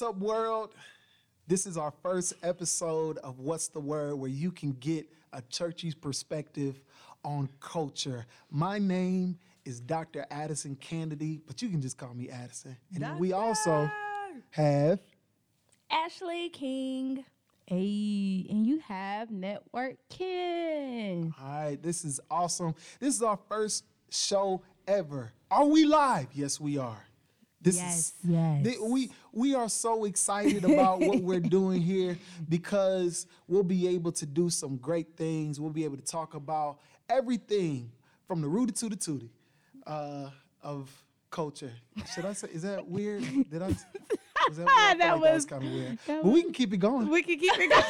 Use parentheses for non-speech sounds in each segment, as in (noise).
What's up, world? This is our first episode of What's the Word, where you can get a churchy's perspective on culture. My name is Dr. Addison Kennedy, but you can just call me Addison. And then we also have Ashley King. Hey, and you have networking. All right, this is awesome. This is our first show ever. Are we live? Yes, we are. This Yes. is Yes. th- we we are so excited about what (laughs) we're doing here because we'll be able to do some great things. We'll be able to talk about everything from the rooty to the tooty uh, of culture. Should I say? Is that weird? Did I? (laughs) Was that? I That like was- kind of weird. that But we can keep it going. We can keep it going.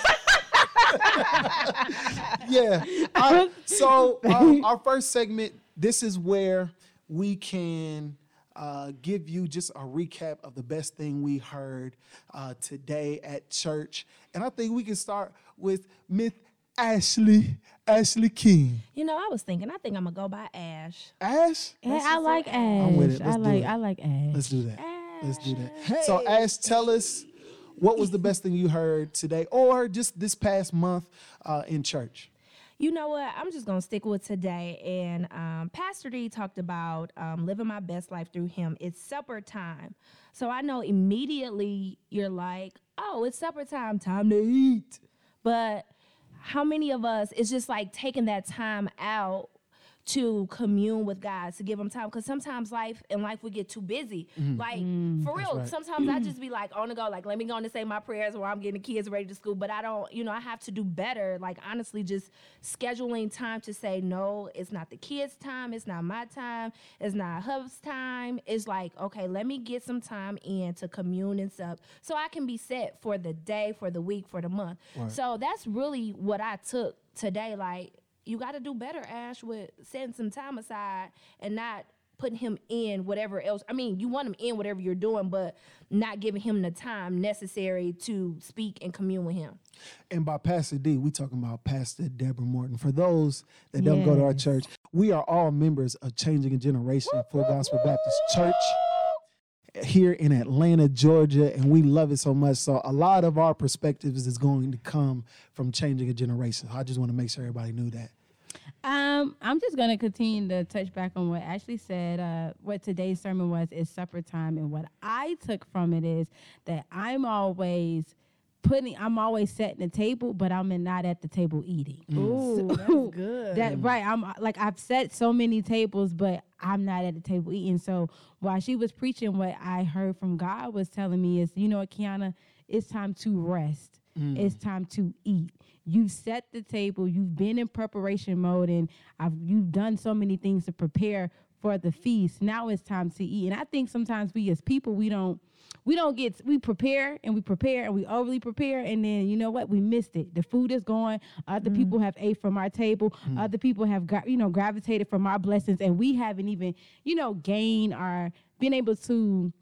(laughs) yeah. Uh, so um, our first segment, this is where we can uh, give you just a recap of the best thing we heard uh, today at church, and I think we can start with Miss Ashley Ashley King. You know, I was thinking, I think I'm gonna go by Ash. Ash, Yeah, I like Ash. I'm with it. Let's I do like it. I like Ash. let's do that. Let's do that. So Ash, tell us what was the best thing you heard today, or just this past month uh, in church. You know what? I'm just gonna stick with today. And um, Pastor D talked about um, living my best life through Him. It's supper time, so I know immediately you're like, "Oh, it's supper time, time to eat." But how many of us? It's just like taking that time out to commune with God, to give him time. Because sometimes life in life we get too busy. Mm-hmm. Like mm-hmm. for real, right. sometimes I (clears throat) just be like on the go, like let me go and say my prayers while I'm getting the kids ready to school. But I don't, you know, I have to do better. Like honestly, just scheduling time to say no. It's not the kids' time. It's not my time. It's not hub's time. It's like okay, let me get some time in to commune and stuff, so I can be set for the day, for the week, for the month. So that's really what I took today. Like you got to do better, Ash, with setting some time aside and not putting him in whatever else. I mean, you want him in whatever you're doing, but not giving him the time necessary to speak and commune with him. And by Pastor D, we talking about Pastor Debra Morton. For those that don't go to our church, we are all members of Changing a Generation Full Gospel Baptist Church here in Atlanta, Georgia, and we love it so much. So a lot of our perspectives is going to come from Changing a Generation. I just want to make sure everybody knew that. Um, I'm just gonna continue to touch back on what Ashley said. Uh, what today's sermon was is supper time, and what I took from it is that I'm always putting, I'm always setting the table, but I'm not at the table eating. Ooh, that's good. That right. I'm like I've set so many tables, but I'm not at the table eating. So while she was preaching, what I heard from God was telling me is, you know, what, Kiana, it's time to rest. It's time to eat. You've set the table. You've been in preparation mode, and I've you've done so many things to prepare for the feast. Now it's time to eat. And I think sometimes we as people we don't we don't get we prepare and we prepare and we overly prepare and then you know what we missed it the food is going other mm. people have ate from our table mm. other people have gra- you know gravitated from our blessings and we haven't even you know gained our been able to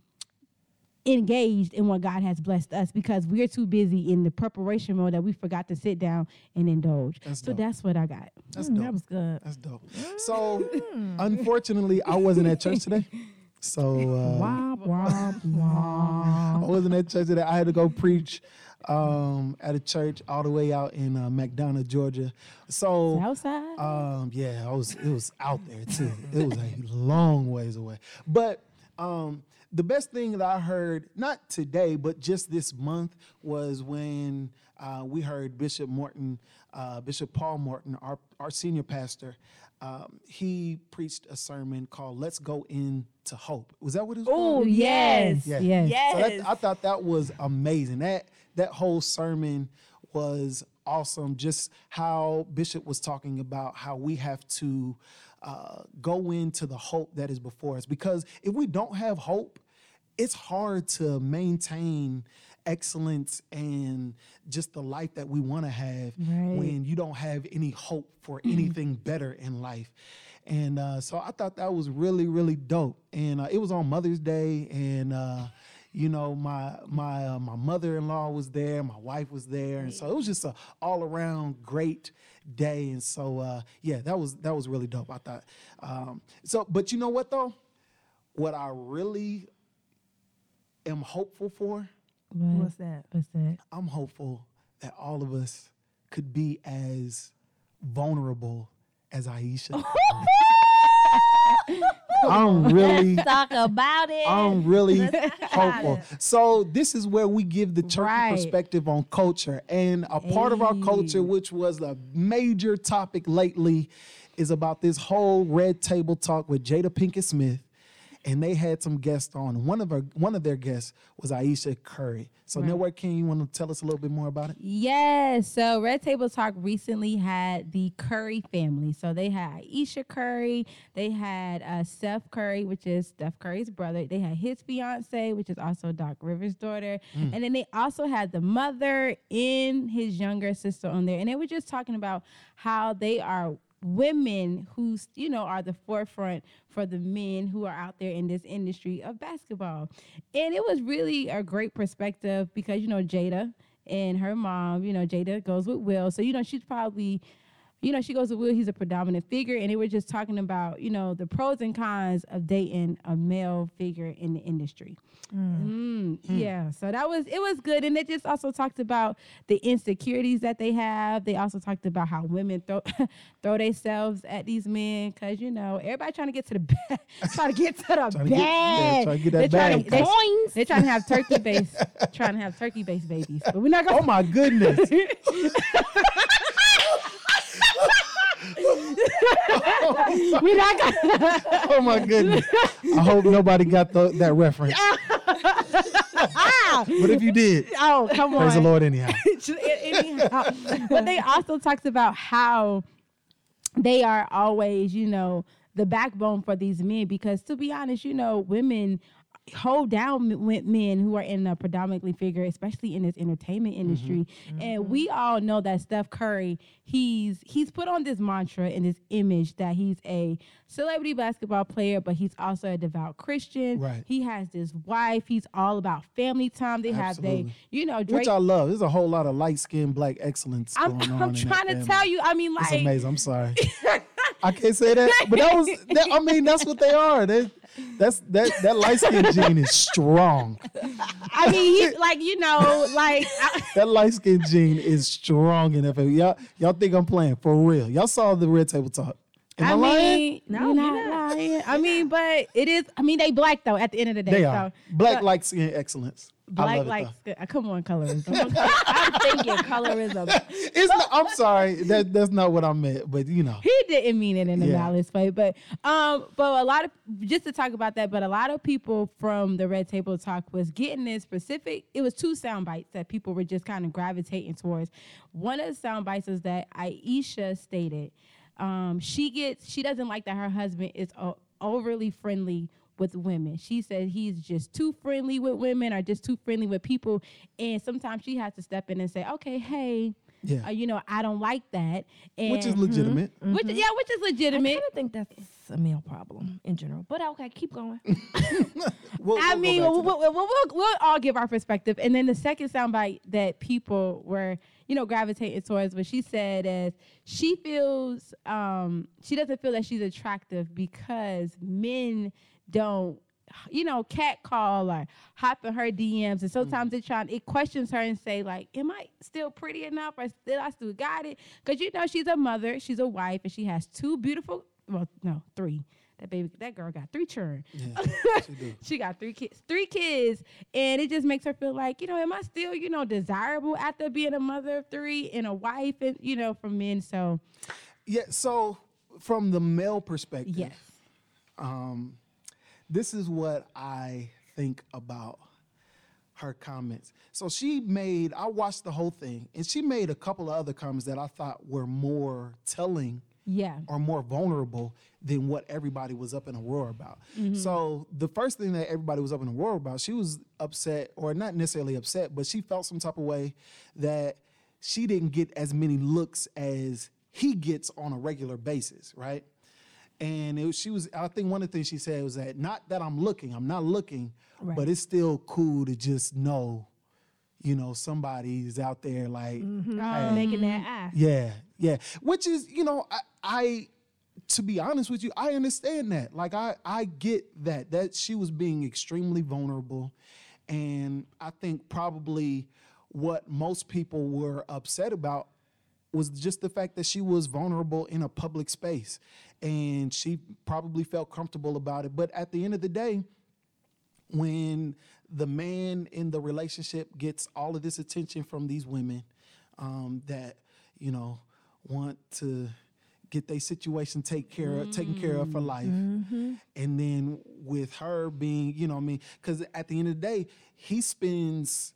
engaged in what God has blessed us because we're too busy in the preparation mode that we forgot to sit down and indulge. That's so dope. that's what I got. That's Mm, dope. that was good. That's dope. So unfortunately, I wasn't at church today. So uh, Womp, (laughs) womp, womp. I wasn't at church today. I had to go preach um, at a church all the way out in uh, McDonough, Georgia. So Outside? um, yeah, I was. It was out there too. It was a long ways away. But um, the best thing that I heard, not today, but just this month, was when uh, we heard Bishop Morton, uh, Bishop Paul Morton, our our senior pastor. Um, he preached a sermon called "Let's Go Into Hope." Was that what it was? Oh, yes. Yeah. Yes. Yes. So that, I thought that was amazing. That that whole sermon was awesome. Just how Bishop was talking about how we have to uh, go into the hope that is before us. Because if we don't have hope, it's hard to maintain excellence and just the life that we want to have Right. when you don't have any hope for anything better in life. And uh, so I thought that was really, really dope. And uh, it was on Mother's Day, and uh, you know, my my uh, my mother-in-law was there, my wife was there, and so it was just a all-around great day. And so uh, yeah, that was that was really dope. I thought. Um, so, but you know what though, what I really am hopeful for What? What's that? What's that? I'm hopeful that all of us could be as vulnerable as Ayesha. (laughs) (laughs) (laughs) I'm really Talk about it. I'm really Let's hopeful. So this is where we give the churchy Right. perspective on culture, and a part of our culture, which was a major topic lately, is about this whole red table talk with Jada Pinkett Smith, and they had some guests on. One of her, one of their guests was Ayesha Curry. So, Network King, you want to tell us a little bit more about it? Yes. So Red Table Talk recently had the Curry family. So they had Ayesha Curry, they had uh, Seth Curry, which is Steph Curry's brother. They had his fiance, which is also Doc Rivers' daughter, and then they also had the mother and his younger sister on there. And they were just talking about how they are women who you know are the forefront for the men who are out there in this industry of basketball. And it was really a great perspective because you know jada and her mom you know jada goes with will. So you know she's probably you know she goes with will he's a predominant figure and they were just talking about you know the pros and cons of dating a male figure in the industry Mm, Yeah, so that was it was good, and they just also talked about the insecurities that they have. They also talked about how women throw (laughs) throw themselves at these men because you know everybody trying to get to the (laughs) bag, trying to get to the Trying to get- yeah, trying to get that They're trying bag. to- they- Coins. They're (laughs) trying to have turkey base, trying to have turkey based babies, but we're not gonna. Oh my goodness! (laughs) we're not gonna. (laughs) Oh my goodness! I hope nobody got the, that reference. (laughs) but if you did, oh, come on. praise the Lord anyhow. anyhow. but they also talked about how they are always, you know, the backbone for these men because to be honest, you know, women hold down with men who are in a predominantly figure, especially in this entertainment mm-hmm. industry. And mm-hmm. we all know that Steph Curry, he's he's put on this mantra and this image that he's a celebrity basketball player, but he's also a devout Christian. Right. He has this wife. He's all about family time. They have they, you know, Drake. Which I love. There's a whole lot of light skinned black excellence I'm, going. I'm trying to family. tell you. I mean, It's like, amazing. I'm sorry. (laughs) I can't say that, but that was. That, I mean, that's what they are. They, that's that. That light skin gene is strong. I mean, he, like you know, like I, (laughs) That light skin gene is strong in that. Y'all, y'all think I'm playing for real? Y'all saw the red table talk. Am I, I lying? mean, No, you're you're not, not. lying. I mean, but it is. I mean, they black though. At the end of the day, They so, are black but light skin excellence. Black love it, like. though. uh, Come on, colorism. (laughs) I'm thinking colorism. (laughs) It's not, I'm sorry. That that's not what I meant. But you know, he didn't mean it in a Yeah. malice way, but um, but a lot of just to talk about that, but a lot of people from the Red Table Talk was getting this specific. It was two sound bites that people were just kind of gravitating towards. One of the sound bites is that Ayesha stated um, she gets she doesn't like that her husband is o- overly friendly with women. She said he's just too friendly with women or just too friendly with people, and sometimes she has to step in and say, "Okay, hey." Yeah. Uh, you know, I don't like that, and which is legitimate. which yeah, which is legitimate. I kind of think that's a male problem in general. But okay, keep going. (laughs) (laughs) We'll- I we'll mean, we'll, we'll, we'll, we'll, we'll all give our perspective, and then the second soundbite that people were, you know, gravitating towards what she said is she feels um, she doesn't feel that she's attractive because men don't. You know, cat call or hop in her DMs, and sometimes it trying it questions her and say like, "Am I still pretty enough, or still I still got it?" Because you know she's a mother, she's a wife, and she has two beautiful, well, no, three. That baby, that girl got three children. Yeah, (laughs) she. She got three kids, three kids, and it just makes her feel like, you know, am I still, you know, desirable after being a mother of three and a wife, and you know, from men. So Yeah. So from the male perspective, yes, um, this is what I think about her comments. So she made, I watched the whole thing, and she made a couple of other comments that I thought were more telling yeah, or more vulnerable than what everybody was up in a roar about. Mm-hmm. So the first thing that everybody was up in a roar about, she was upset, or not necessarily upset, but she felt some type of way that she didn't get as many looks as he gets on a regular basis, right? And it, was- she was, I think one of the things she said was that not that I'm looking, I'm not looking, Right. but it's still cool to just know, you know, somebody's out there like, mm-hmm. hey, oh, Making that mm-hmm. eye. yeah, yeah. Which is, you know, I, I to be honest with you, I understand that. Like I I get that that she was being extremely vulnerable And I think probably what most people were upset about was just the fact that she was vulnerable in a public space and she probably felt comfortable about it. But at the end of the day, when the man in the relationship gets all of this attention from these women um, that you know want to get their situation take care of, taken care of for life, mm-hmm. and then with her being, you know, what I mean, because at the end of the day, he spends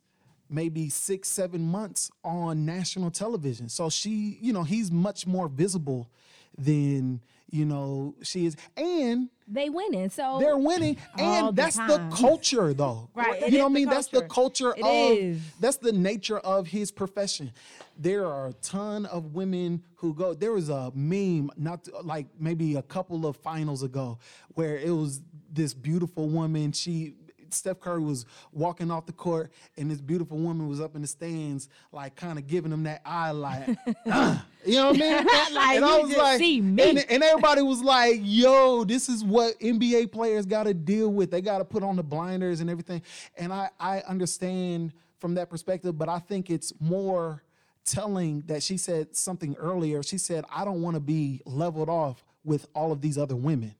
maybe six, seven months on national television. So she, you know, he's much more visible than you know she is, and They winning. So they're winning, and the that's the time. culture, though. Right, You know what I the mean? That's the culture. culture It of. is. That's the nature of his profession. There are a ton of women who go. There was a meme, not like maybe a couple of finals ago, where it was this beautiful woman. She. Steph Curry was walking off the court, and this beautiful woman was up in the stands, like kind of giving him that eye, like, "Uh," (laughs) (laughs) you know what I mean? (laughs) Like, and I was like, see me. and, and everybody was like, yo, this is what NBA players got to deal with. They got to put on the blinders and everything. And I, I understand from that perspective, but I think it's more telling that she said something earlier. She said, I don't want to be leveled off with all of these other women,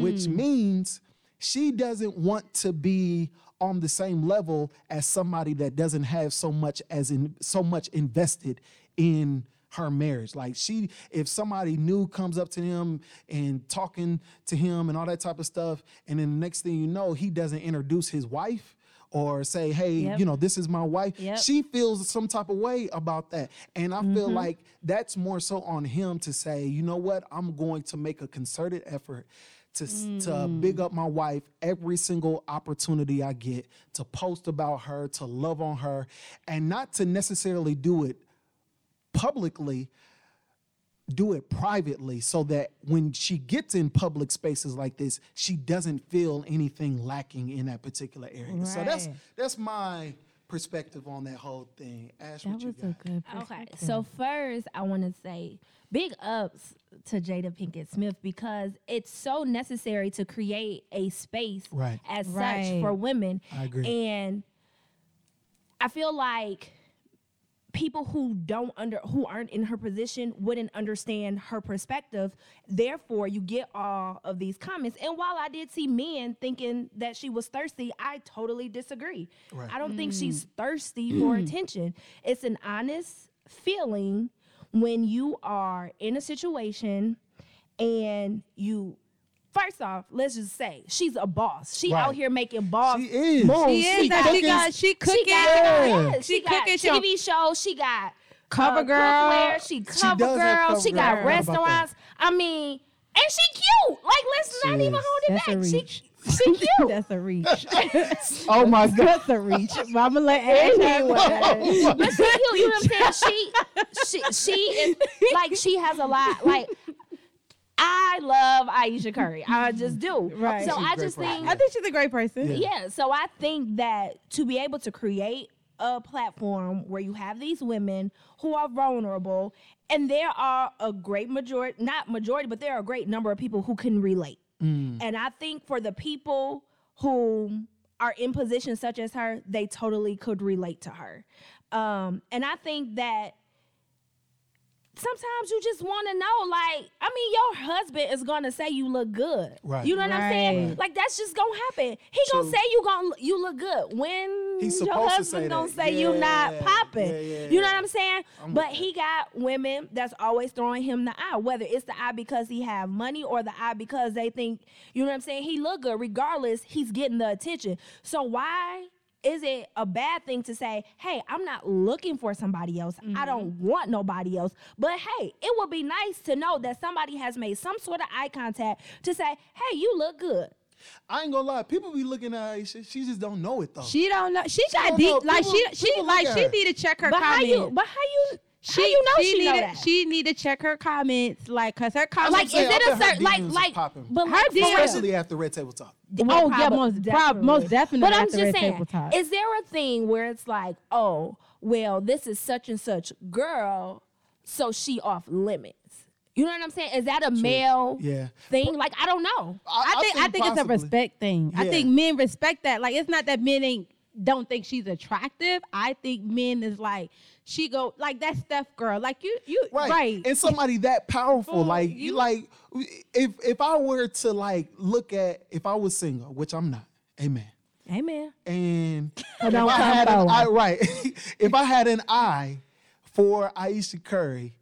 which means she doesn't want to be on the same level as somebody that doesn't have so much as in so much invested in her marriage. Like she, if somebody new comes up to him and talking to him and all that type of stuff, and then the next thing you know, he doesn't introduce his wife or say, hey, Yep. you know, this is my wife. Yep. She feels some type of way about that. And I feel mm-hmm. like that's more so on him to say, you know what, I'm going to make a concerted effort to, s- to big mm. up my wife every single opportunity I get to post about her, to love on her, and not to necessarily do it publicly, do it privately so that when she gets in public spaces like this, she doesn't feel anything lacking in that particular area. So that's that's my perspective on that whole thing. Ash, That what you was a got? good Okay, perspective. so first I want to say big ups to Jada Pinkett Smith because it's so necessary to create a space Right. as such for women. I agree. And I feel like people who don't under who aren't in her position wouldn't understand her perspective. Therefore, you get all of these comments. And while I did see men thinking that she was thirsty, I totally disagree. Right. I don't think mm. she's thirsty for mm. attention. It's an honest feeling when you are in a situation and you First off, let's just say she's a boss. She Right. out here making boss She is. moves. She is. That she got. She She cooking. got, Yeah. yeah, she, She got cooking, she TV shows. She got Cover uh, girl. cookware, She cover does have girl. cover She got I forgot about that. restaurants. I mean, and she cute. Like let's She not even is. hold it That's a back. reach. She she (laughs) cute. That's a reach. (laughs) Oh my God. That's a reach. (laughs) But I'm gonna let Ash have but she cute. You know what I'm saying? She she she is like she has a lot. Like I love Ayesha Curry. I just do. Right. So She's a I great just person. think I think she's a great person. yeah. so I think that to be able to create a platform where you have these women who are vulnerable, and there are a great majority, not majority, but there are a great number of people who can relate. And I think for the people who are in positions such as her, they totally could relate to her. Um, and I think that sometimes you just want to know, like, I mean, your husband is gonna say you look good. Right. You know what I'm saying? Right. Like that's just gonna happen. He True. gonna say you gonna you look good when He's your supposed to husband say gonna that. say you not popping. yeah, yeah, you know yeah. what I'm saying? I'm but he got women that's always throwing him the eye, whether it's the eye because he have money or the eye because they think you know what I'm saying. He look good. Regardless, he's getting the attention. So why? Is it a bad thing to say, hey, I'm not looking for somebody else. I don't mm-hmm. want nobody else. But hey, it would be nice to know that somebody has made some sort of eye contact to say, hey, you look good. I ain't gonna lie. People be looking at her. She, she just don't know it though. She don't know. She got don't deep. know. Like People- she, she like she need to check her But how you? But how you? How you know she, know need that? To, she need to check her comments, like, cause her comments. like, is it a certain like like? popping. But Her like, for DMs. Especially after Red Table Talk. oh yeah, Prob- most prob- most definitely. But I'm at just Red saying, Table Talk. is there a thing where it's like, oh, well, this is such and such girl, so she off limits? You know what I'm saying? Is that a male Yeah. thing? Like, I don't know. I, think I think it's a respect thing. I think men respect that. Like it's not that men ain't don't think she's attractive. I think men is like she go like that Steph girl. Like you you right. right. And somebody that powerful, Fool, like you- you like if if I were to like look at if I was single, which I'm not, amen. Amen. And (laughs) if I had an eye, right, (laughs) if I had an eye for Ayesha Curry,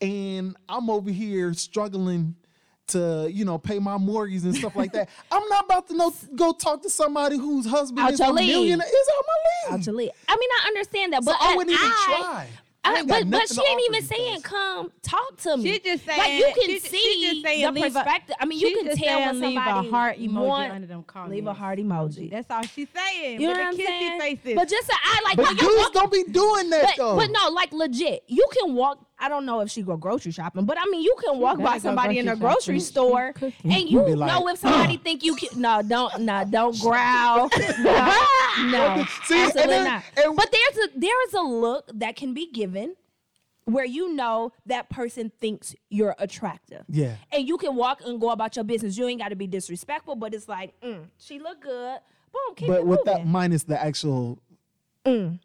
and I'm over here struggling to you know pay my mortgage and stuff like that, I'm not about to know go talk to somebody whose husband Out is a league. millionaire. Is out my league. Out your league. I mean, I understand that, So but I wouldn't even I- try. I- I ain't got but but she ain't even saying guys. come talk to me. She just like saying- you can she- she see just saying the perspective. I mean, you can tell saying when leave a heart emoji want- under them comments. leave a heart emoji. That's all she's saying. You know what I'm saying? faces. But just to, I like But dudes walk, don't be doing that but, though. but no, like legit, you can walk. I don't know if she go grocery shopping, but I mean, you can walk by somebody in a grocery grocery shopping. store, and you Be know if somebody think you can. No, don't, no, don't growl. (laughs) (laughs) no, no, See, absolutely then- not. and- but there's a there is a look that can be given where you know that person thinks you're attractive. Yeah. And you can walk and go about your business. You ain't got to be disrespectful, but it's like, mm, she look good. Boom, keep but it with moving. that minus the actual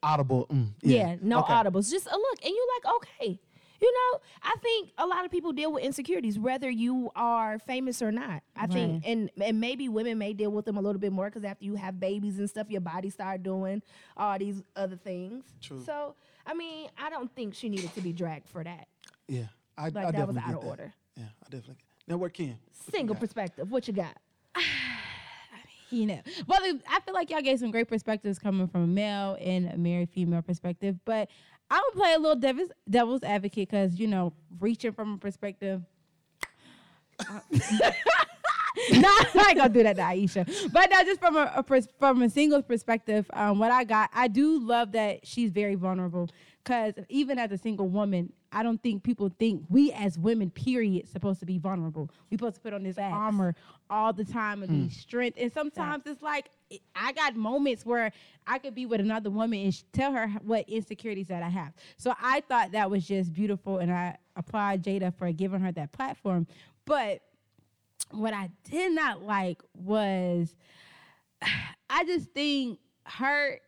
audible. mm, yeah. yeah, no Okay. audibles. Just a look. And you're like, okay. You know, I think a lot of people deal with insecurities, whether you are famous or not. I think, and and maybe women may deal with them a little bit more because after you have babies and stuff, your body start doing all these other things. True. So, I mean, I don't think she needed to be dragged for that. Yeah, I, Like, I that was definitely out get of that. order. Yeah, I definitely. Get. Now where Ken? Single perspective. What you got? You know. Well, I feel like y'all gave some great perspectives coming from a male and a married female perspective, but I'm gonna play a little devil's, devil's advocate because you know, reaching from a perspective. no, I ain't gonna do that to Ayesha. But no, just from a, a pers- from a single perspective, um, what I got, I do love that she's very vulnerable. Cause even as a single woman, I don't think people think we as women, period, supposed to be vulnerable. We supposed to put on this Facts. armor all the time and be mm. strength. And sometimes it's like I got moments where I could be with another woman and sh- tell her what insecurities that I have. So I thought that was just beautiful, and I applaud Jada for giving her that platform. But what I did not like was (sighs) I just think her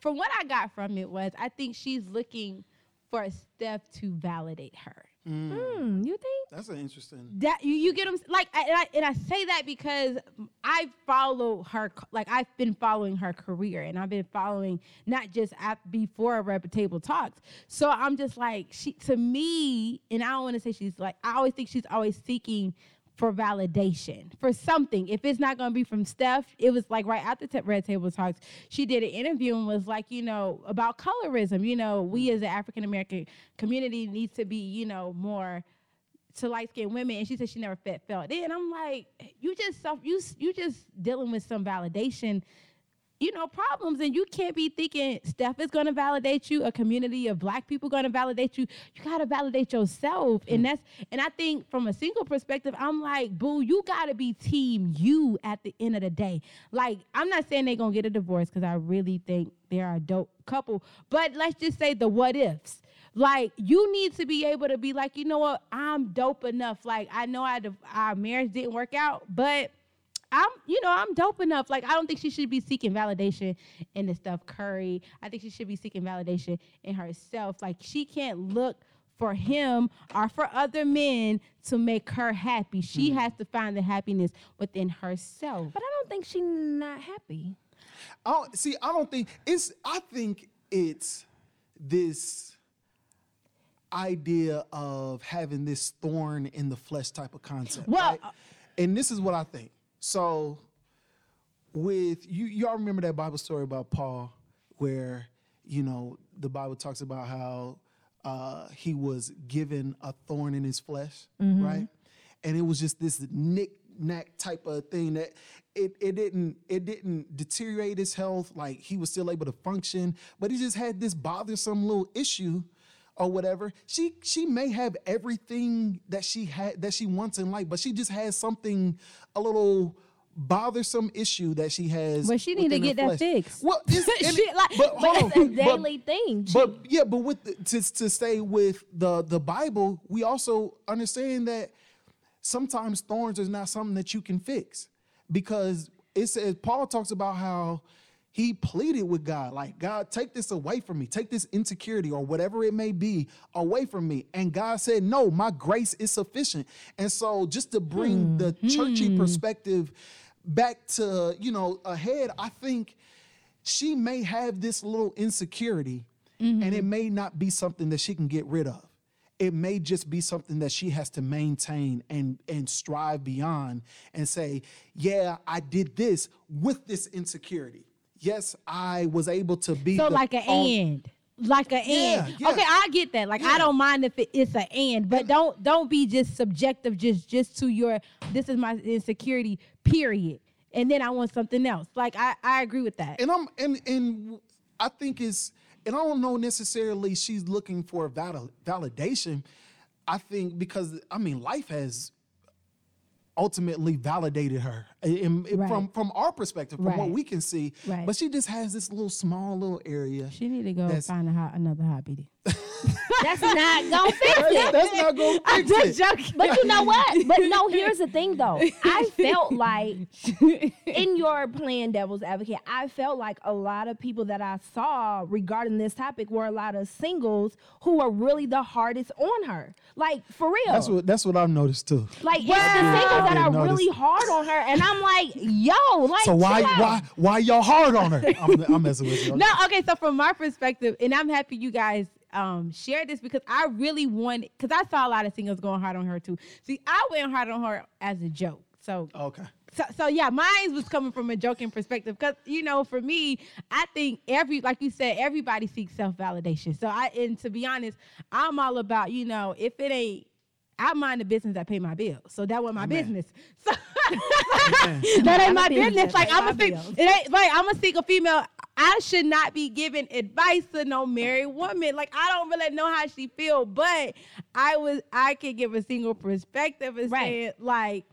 from what I got from it was I think she's looking for Steph to validate her. Hmm, you think? That's an interesting. That you, you get them like and, I, and I say that because I follow her like I've been following her career and I've been following not just at before Table Talks. So I'm just like she to me, and I don't want to say she's like I always think she's always seeking for validation for something. If it's not going to be from Steph, it was like right after t- Red Table Talks, she did an interview and was like, you know, about colorism. You know, we mm. as the African American community needs to be, you know, more to light skinned women, and she said she never felt felt it. And I'm like, you just self, you you just dealing with some validation, you know, problems, and you can't be thinking Steph is going to validate you, a community of Black people going to validate you. You got to validate yourself, and mm. that's and I think from a single perspective, I'm like, boo, you got to be team you at the end of the day. Like, I'm not saying they're gonna get a divorce because I really think they're a dope couple, but let's just say the what ifs. Like you need to be able to be like, you know what, I'm dope enough. Like I know I our marriage didn't work out, but I'm, you know, I'm dope enough. Like I don't think she should be seeking validation in the Steph Curry. I think she should be seeking validation in herself. Like she can't look for him or for other men to make her happy. She hmm. has to find the happiness within herself. But I don't think she's not happy. I don't see. I don't think it's. I think it's this idea of having this thorn in the flesh type of concept. Well, right? and this is what I think. So, with you, y'all remember that Bible story about Paul, where you know the Bible talks about how uh, he was given a thorn in his flesh, right? And it was just this knick knack type of thing that it, it didn't it didn't deteriorate his health. Like he was still able to function, but he just had this bothersome little issue or whatever. She she may have everything that she had that she wants in life, but she just has something a little bothersome issue that she has. But she need to get that fixed. Well, (laughs) it's, She, like- but, But it's a on, but- daily thing. But yeah, but with the, to to stay with the the Bible, we also understand that sometimes thorns is not something that you can fix because it says Paul talks about how he pleaded with God, like, God, take this away from me, take this insecurity or whatever it may be away from me. And God said, No, my grace is sufficient. And so, just to bring the churchy mm-hmm. perspective back to, you know, ahead, I think she may have this little insecurity and it mm-hmm. may not be something that she can get rid of. It may just be something that she has to maintain and and strive beyond and say yeah i did this with this insecurity yes i was able to be So the like an all- and. Like an Yeah, and. yeah. Okay, I get that. Like Yeah. I don't mind if it, it's an and, but don't don't be just subjective just just to your this is my insecurity, period. And then I want something else. Like I, I agree with that. and i'm and and i think it's and i don't know necessarily she's looking for val- validation i think because i mean life has ultimately validated her in- in- Right. from from our perspective from what we can see Right. but she just has this little small little area She need to go find a ho- another hobby. (laughs) That's not gonna (laughs) fix that's, it. that's not gonna I'm fix just it joking. But you know what? But no, here's the thing though. I felt like in your plan, devil's advocate, I felt like a lot of people that I saw regarding this topic were a lot of singles who were really the hardest on her. Like for real. That's what that's what I've noticed too. like it's the singles that are didn't really hard on her. And I'm like, yo, like So why chill why why y'all hard on her? (laughs) I'm, I'm messing with you. No, okay. So from my perspective, and I'm happy you guys um shared this because I really wanted because I saw a lot of singles going hard on her too. See, I went hard on her as a joke. So Okay. so, so yeah, mine was coming from a joking perspective because you know, for me, I think every like you said, everybody seeks self validation. So I and to be honest, I'm all about you know, if it ain't. I mind the business that pay my bills, so that was my Amen. business. (laughs) So that ain't my business business. Like I'm a sing- it ain't like I'm a single female. I should not be giving advice to no married woman. Like I don't really know how she feel, but I was I can give a single perspective and Right. say like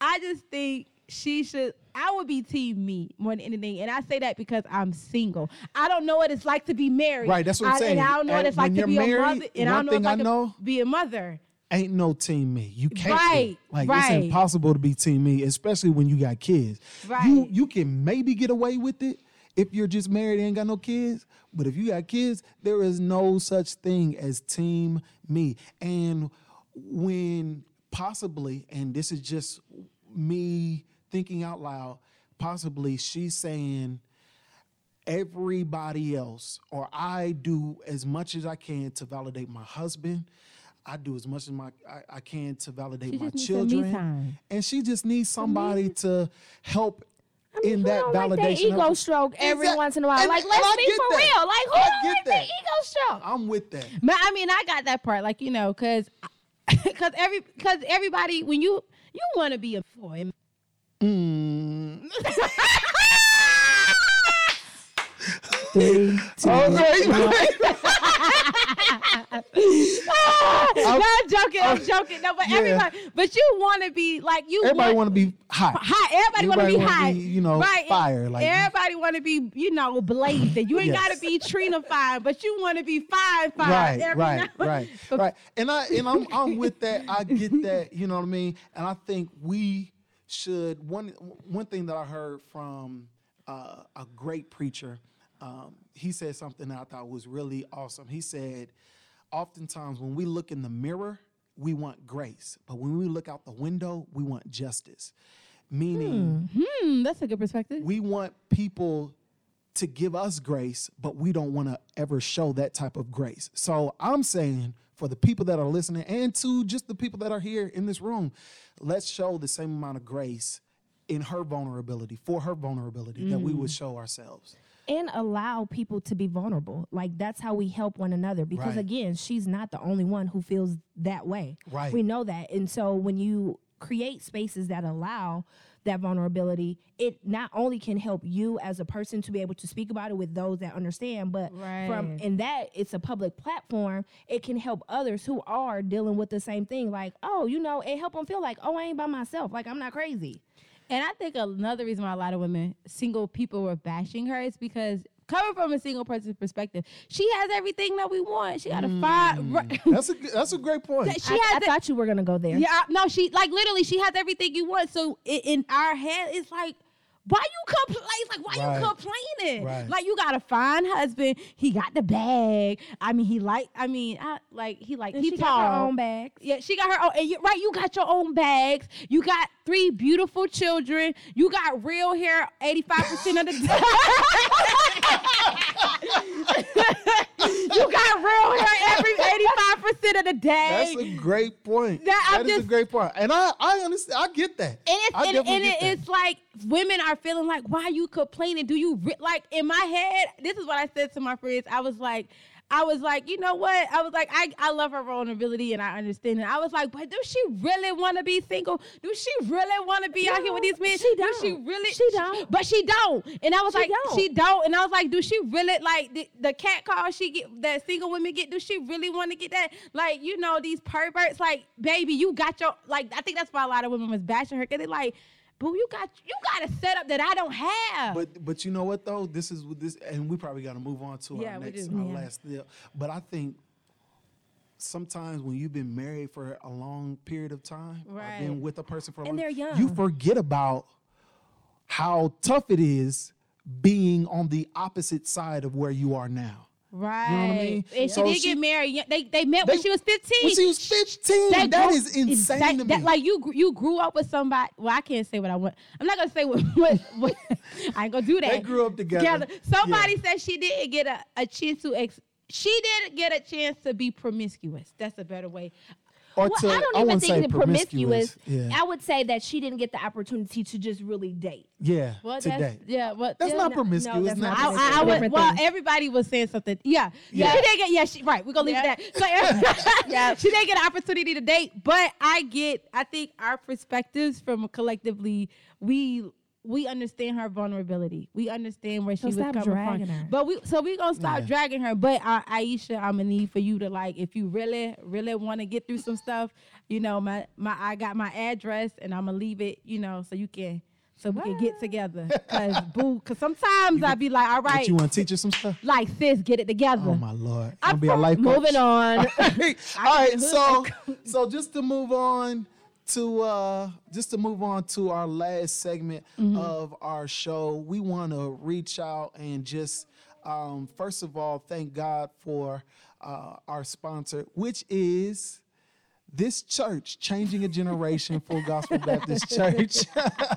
I just think she should. I would be team me more than anything, and I say that because I'm single. I don't know what it's like to be married. Right, that's what I'm I- saying. And I don't know what it's like to be you're a married, mother, and I one don't know thing what I it's like know- to be a mother. Ain't no team me. You can't. be. Right, Like right. it's impossible to be team me, especially when you got kids. You Right. you can maybe get away with it if you're just married and ain't got no kids. But if you got kids, there is no such thing as team me. And when possibly, and this is just me thinking out loud, possibly she's saying everybody else, or I do as much as I can to validate my husband. I do as much as my I, I can to validate She my just needs some me children, and she just needs somebody to help in Who that don't validation. like that ego stroke every Exact- once in a while. and- like, and let's I be for that. real. Like, who I don't get like that that. ego stroke? I'm with that. But I mean, I got that part, like you know, cause, (laughs) cause every, cause everybody, when you you want to be a boy, Mm. (laughs) (laughs) three, two, All right. no, I'm joking, I'm joking. No, but Yeah. everybody, but you want to be like you. Everybody want, to be hot. hot. Everybody, want to be hot. be, you know, right? fire, like- everybody want to be, you know, blazing. You ain't Yes. got to be Trina fine, but you want to be fine, fine. right, right, right, right. And I and I'm I'm with that. I get that. You know what I mean. And I think we should one one thing that I heard from uh, a great preacher. Um, he said something that I thought was really awesome. He said, oftentimes when we look in the mirror, we want grace, but when we look out the window, we want justice. Meaning, Hmm, that's a good perspective. we want people to give us grace, but we don't want to ever show that type of grace. So I'm saying for the people that are listening and to just the people that are here in this room, let's show the same amount of grace in her vulnerability, for her vulnerability that we would show ourselves. And allow people to be vulnerable. Like that's how we help one another. Because Right. again, she's not the only one who feels that way. Right. We know that. And so when you create spaces that allow that vulnerability, it not only can help you as a person to be able to speak about it with those that understand, but from Right. in that it's a public platform, it can help others who are dealing with the same thing. Like, oh, you know, it help them feel like, oh, I ain't by myself. Like I'm not crazy. And I think another reason why a lot of women, single people, were bashing her is because coming from a single person's perspective, she has everything that we want. She got a mm. fine. Right. (laughs) That's a that's a great point. she I, has I the- thought you were gonna go there. Yeah, I- no, she like literally she has everything you want. So i in our head, it's like, why you complain? Like, why Right. you complaining? Right. Like, you got a fine husband. He got the bag. I mean, he like. I mean, I, like he like And he she tall. got her own bags. Yeah, she got her own. And you, right, you got your own bags. You got three beautiful children. You got real hair 85% of the time. (laughs) you got real hair every 85% of the day. That's a great point. That- I'm that is a great point, and I I understand. I get that. And it's I and, definitely and get it, that. it's like women are feeling like, why are you complaining? Do you re-? like in my head? This is what I said to my friends. I was like, I was like, you know what? I was like, I, I love her vulnerability and I understand it. I was like, but does she really want to be single? Do she really want to be out here with these men? she Do she don't. really? She don't. But she don't. And I was She like, don't. she don't. And I was like, do she really like the, the cat call she get that single women get? Do she really want to get that? Like, you know, these perverts. Like, baby, you got your like. I think that's why a lot of women was bashing her because they like, boo, you got you got a setup that I don't have. But but you know what though? This is what this, and we probably got to move on to Yeah, our next, our Yeah. last deal. But I think sometimes when you've been married for a long period of time, Right. been with a person for a And long, they're young, you forget about how tough it is being on the opposite side of where you are now. Right. You know what I mean? And So she did she- get married. They they met when she was fifteen. When she was 15, that grew- is insane that- to me. that- like you, you grew up with somebody. Well, I can't say what I want. I'm not gonna say what. (laughs) what, what I ain't gonna do that. They grew up together. Somebody Yeah. said she didn't get a, a chance to. Ex- she didn't get a chance to be promiscuous. That's a better way. Or Well, to, I don't even wouldn't think say the promiscuous. Yeah, I would say that she didn't get the opportunity to just really date. yeah. Well, today. that's yeah. Well, That's yeah, not no, promiscuous. no, that's not not I. I, I would, Different well, thing. everybody was saying something. Yeah, yeah. Yeah. She didn't get. Yeah, she, right. We're gonna leave Yeah. it at that. So, (laughs) Yeah. she didn't get an opportunity to date, but I get. I think our perspectives from collectively, we we understand her vulnerability. We understand where she So was stop coming dragging from. her. But we so we gonna stop Yeah. dragging her. But uh, Ayesha, I'm gonna need for you to like, if you really really want to get through some stuff, you know, my my I got my address and I'm gonna leave it, you know, so you can. So we can get together, (laughs) cause boo. Cause sometimes I'd be like, all right. But you want to teach her some stuff? like sis, get it together. Oh my lord! I'm I'll be a life coach. Moving on. (laughs) All right, so (laughs) so just to move on to uh just to move on to our last segment Mm-hmm. of our show, we want to reach out and just um first of all thank God for uh our sponsor, which is this church, Changing a Generation Full Gospel Baptist (laughs) Church,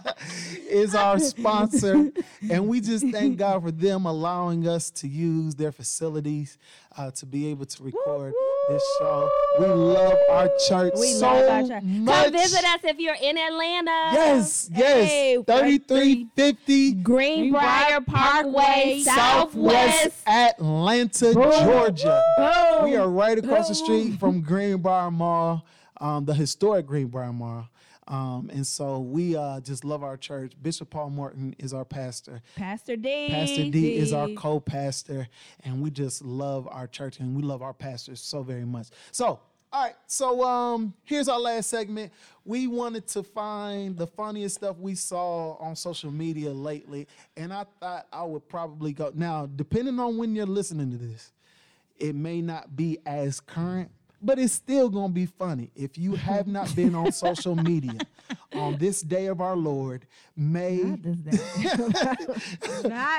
(laughs) is our sponsor. And we just thank God for them allowing us to use their facilities uh, to be able to record show. We love our church We so love our church. much. Come visit us if you're in Atlanta. Yes, yes. Hey, 3350 Greenbriar Parkway, Southwest Southwest. Atlanta, Georgia. Boom. We are right across the street from Greenbriar Mall, um, the historic Greenbriar Mall. Um, and so we uh, just love our church. Bishop Paul Morton is our pastor. Pastor D. Pastor D is our co-pastor, and we just love our church and we love our pastors so very much. So, all right, so um, here's our last segment. We wanted to find the funniest stuff we saw on social media lately, and I thought I would probably go now. Depending on when you're listening to this, it may not be as current, but it's still gonna be funny. If you have not been on social media on this day of our Lord, May (laughs)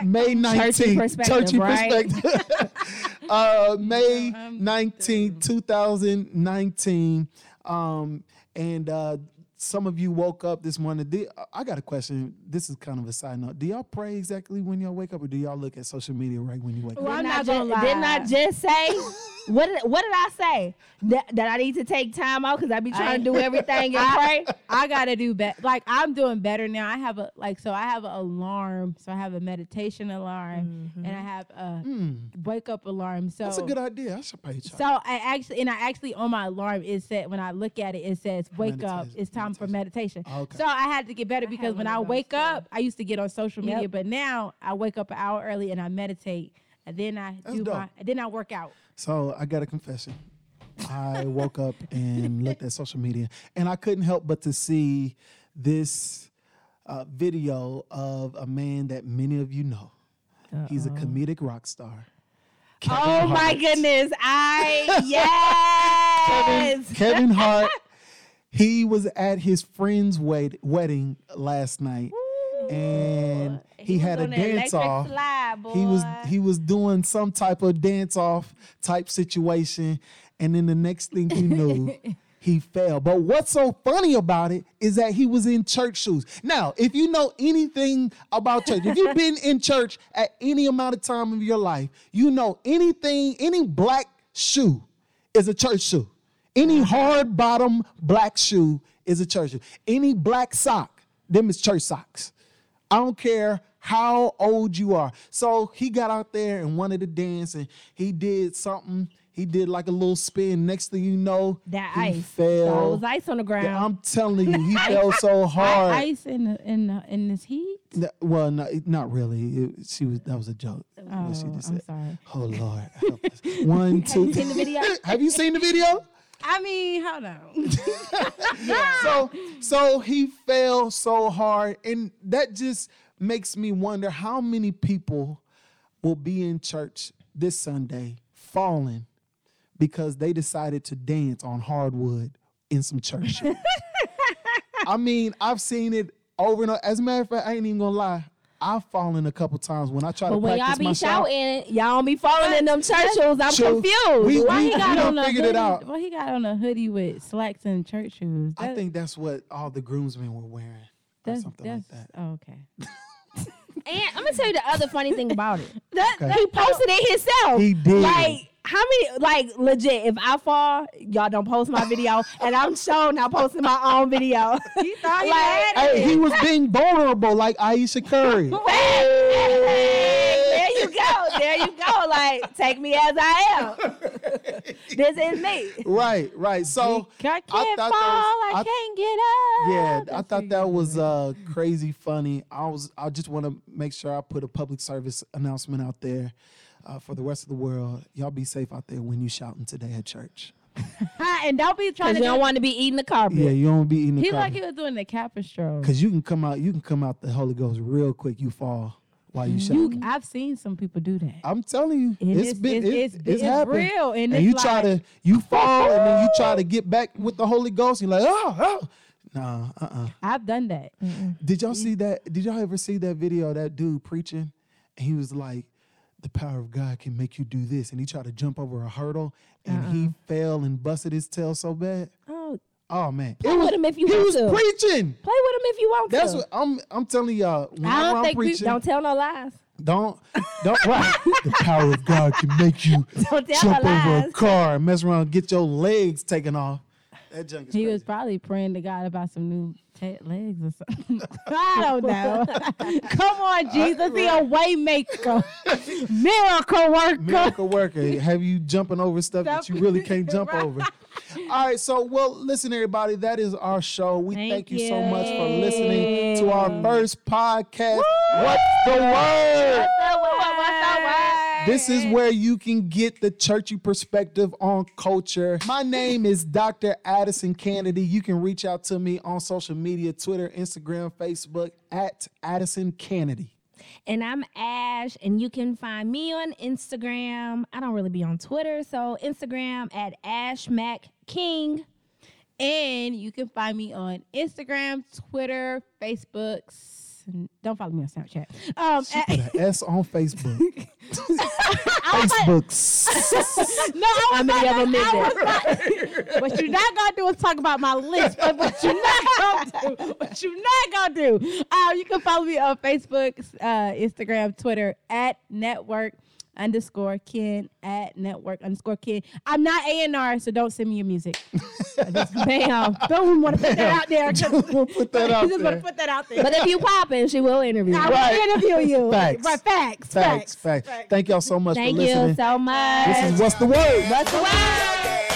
May 19th. perspective, right? perspective. (laughs) uh, May 19th, 2019. Um, and uh, some of you woke up this morning. Do, I got a question. This is kind of a side note. Do y'all pray exactly when y'all wake up, or do y'all look at social media right when you wake Well, up? I'm Didn't I gonna ju- lie. Didn't I just say (laughs) what did what did I say? That, that I need to take time out because I be trying to do (laughs) everything and I, pray. (laughs) I gotta do better. Like I'm doing better now. I have a like so I have an alarm. So I have a meditation alarm mm-hmm. and I have a mm. wake up alarm. So. That's a good idea. I should pay y'all. So I actually and I actually on my alarm it said when I look at it it says wake up. It's time for meditation. Okay. So I had to get better because have when I of those, wake too. up, I used to get on social media, Yep. but now I wake up an hour early and I meditate and then I That's do dope. my and then I work out. So I got a confession. I woke up and looked at social media, and I couldn't help but to see this uh, video of a man that many of you know. He's a comedic rock star. Kevin Oh my goodness! I (laughs) yes. Kevin, yes. Kevin Hart. He was at his friend's wed- wedding last night, and he, was had a dance off. slide, He was he was doing some type of dance off type situation, and then the next thing you knew, (laughs) he fell. But what's so funny about it is that he was in church shoes. Now, if you know anything about church, if you've been in church at any amount of time of your life, you know anything, any black shoe is a church shoe. Any hard bottom black shoe is a church shoe. Any black sock, them is church socks. I don't care how old you are. So he got out there and wanted to dance, and he did something. He did like a little spin. Next thing you know, that he ice. fell. That was ice on the ground. I'm telling you, (laughs) he fell so hard. Ice in the, in the, in this heat. N- well, no, not really. It- she was that was a joke. Oh, I'm sorry. Oh Lord, help us. one, (laughs) two. seen the video? (laughs) Have you seen the video? I mean, hold on. (laughs) so so he fell so hard and that just makes me wonder how many people will be in church this sunday falling because they decided to dance on hardwood in some church. (laughs) I mean i've seen it over and over. As a matter of fact i ain't even gonna lie i've fallen a couple times when i try but to when y'all be my shouting, y'all don't be falling in them church shoes. I'm True. confused. We- Why we- he got done on a figured hoodie? it out. Well, he got on a hoodie with slacks and church shoes. i think that's what all the groomsmen were wearing or something that's, like that Oh, okay. (laughs) And I'm gonna tell you the other funny thing about it. That, (laughs) Okay. He posted it himself. He did. Like how many? Like legit. If I fall, y'all don't post my video, (laughs) and I'm showing not posting my own video. He thought he (laughs) Like, had Hey, he was being vulnerable like Ayesha Curry. (laughs) there you go. There you go. Like take me as I am. this is me. right, right. So I can't fall. thought that I, was- I- can't get up. yeah, I thought that was uh crazy funny. I was I just want to make sure I put a public service announcement out there uh, for the rest of the world. Y'all be safe out there when you shouting today at church. (laughs) and don't be trying to. you don't want to be eating the carpet. Yeah, you don't be eating the he car. like he was doing the Capistrol. Cause you can come out, you can come out the Holy Ghost real quick. You fall while you shout. You, I've seen some people do that. I'm telling you, And it's been it's, it's, it's, it's happened. real, and, and you like, try to you fall and then you try to get back with the Holy Ghost. You're like, oh, oh. Nah, uh, uh I've done that. Did y'all see that? Did y'all ever see that video of that dude preaching? And he was like, the power of God can make you do this. And he tried to jump over a hurdle and he uh-uh. fell and busted his tail so bad. Oh, Oh man. Play it was, with him if you he want was to. preaching. play with him if you want That's to. what I'm I'm telling y'all. Whenever I don't am think we- don't tell no lies. don't don't right. the power of God can make you (laughs) jump no over a car and mess around and get your legs taken off. That junk is He crazy. was probably praying to God about some new ta legs or something. (laughs) I don't know. (laughs) Come on, Jesus, he a way maker, (laughs) miracle worker. Miracle worker. Have you jumping over stuff that you really can't jump over? All right, so well, listen, everybody. That is our show. We thank, Thank you. so much for listening to our first podcast. What's the word? What's the word? This is where you can get the churchy perspective on culture. My name is Dr. Addison Kennedy. You can reach out to me on social media Twitter, Instagram, Facebook at Addison Kennedy. And I'm Ash, and you can find me on Instagram. I don't really be on Twitter, so Instagram at Ash Mac King. And you can find me on Instagram, Twitter, Facebook. S- Don't follow me on Snapchat. Um, She put an S on Facebook. (laughs) Facebook. (laughs) no, I How many of them is I there? was not- what you're not gonna do is talk about my list. But what you're not gonna do, what you're not gonna do, uh, you can follow me on Facebook, uh, Instagram, Twitter at network underscore Ken at network underscore Ken. I'm not A and R, so don't send me your music. (laughs) Bam. Don't want to put that out there. We'll put that (laughs) out just want there. to put that out there. But if you pop in, she will interview. I you. will Right. interview you. (laughs) Facts. Right, facts, Facts, facts. Thank y'all so much Thank for you listening. so much. This is What's the Word? What's the word?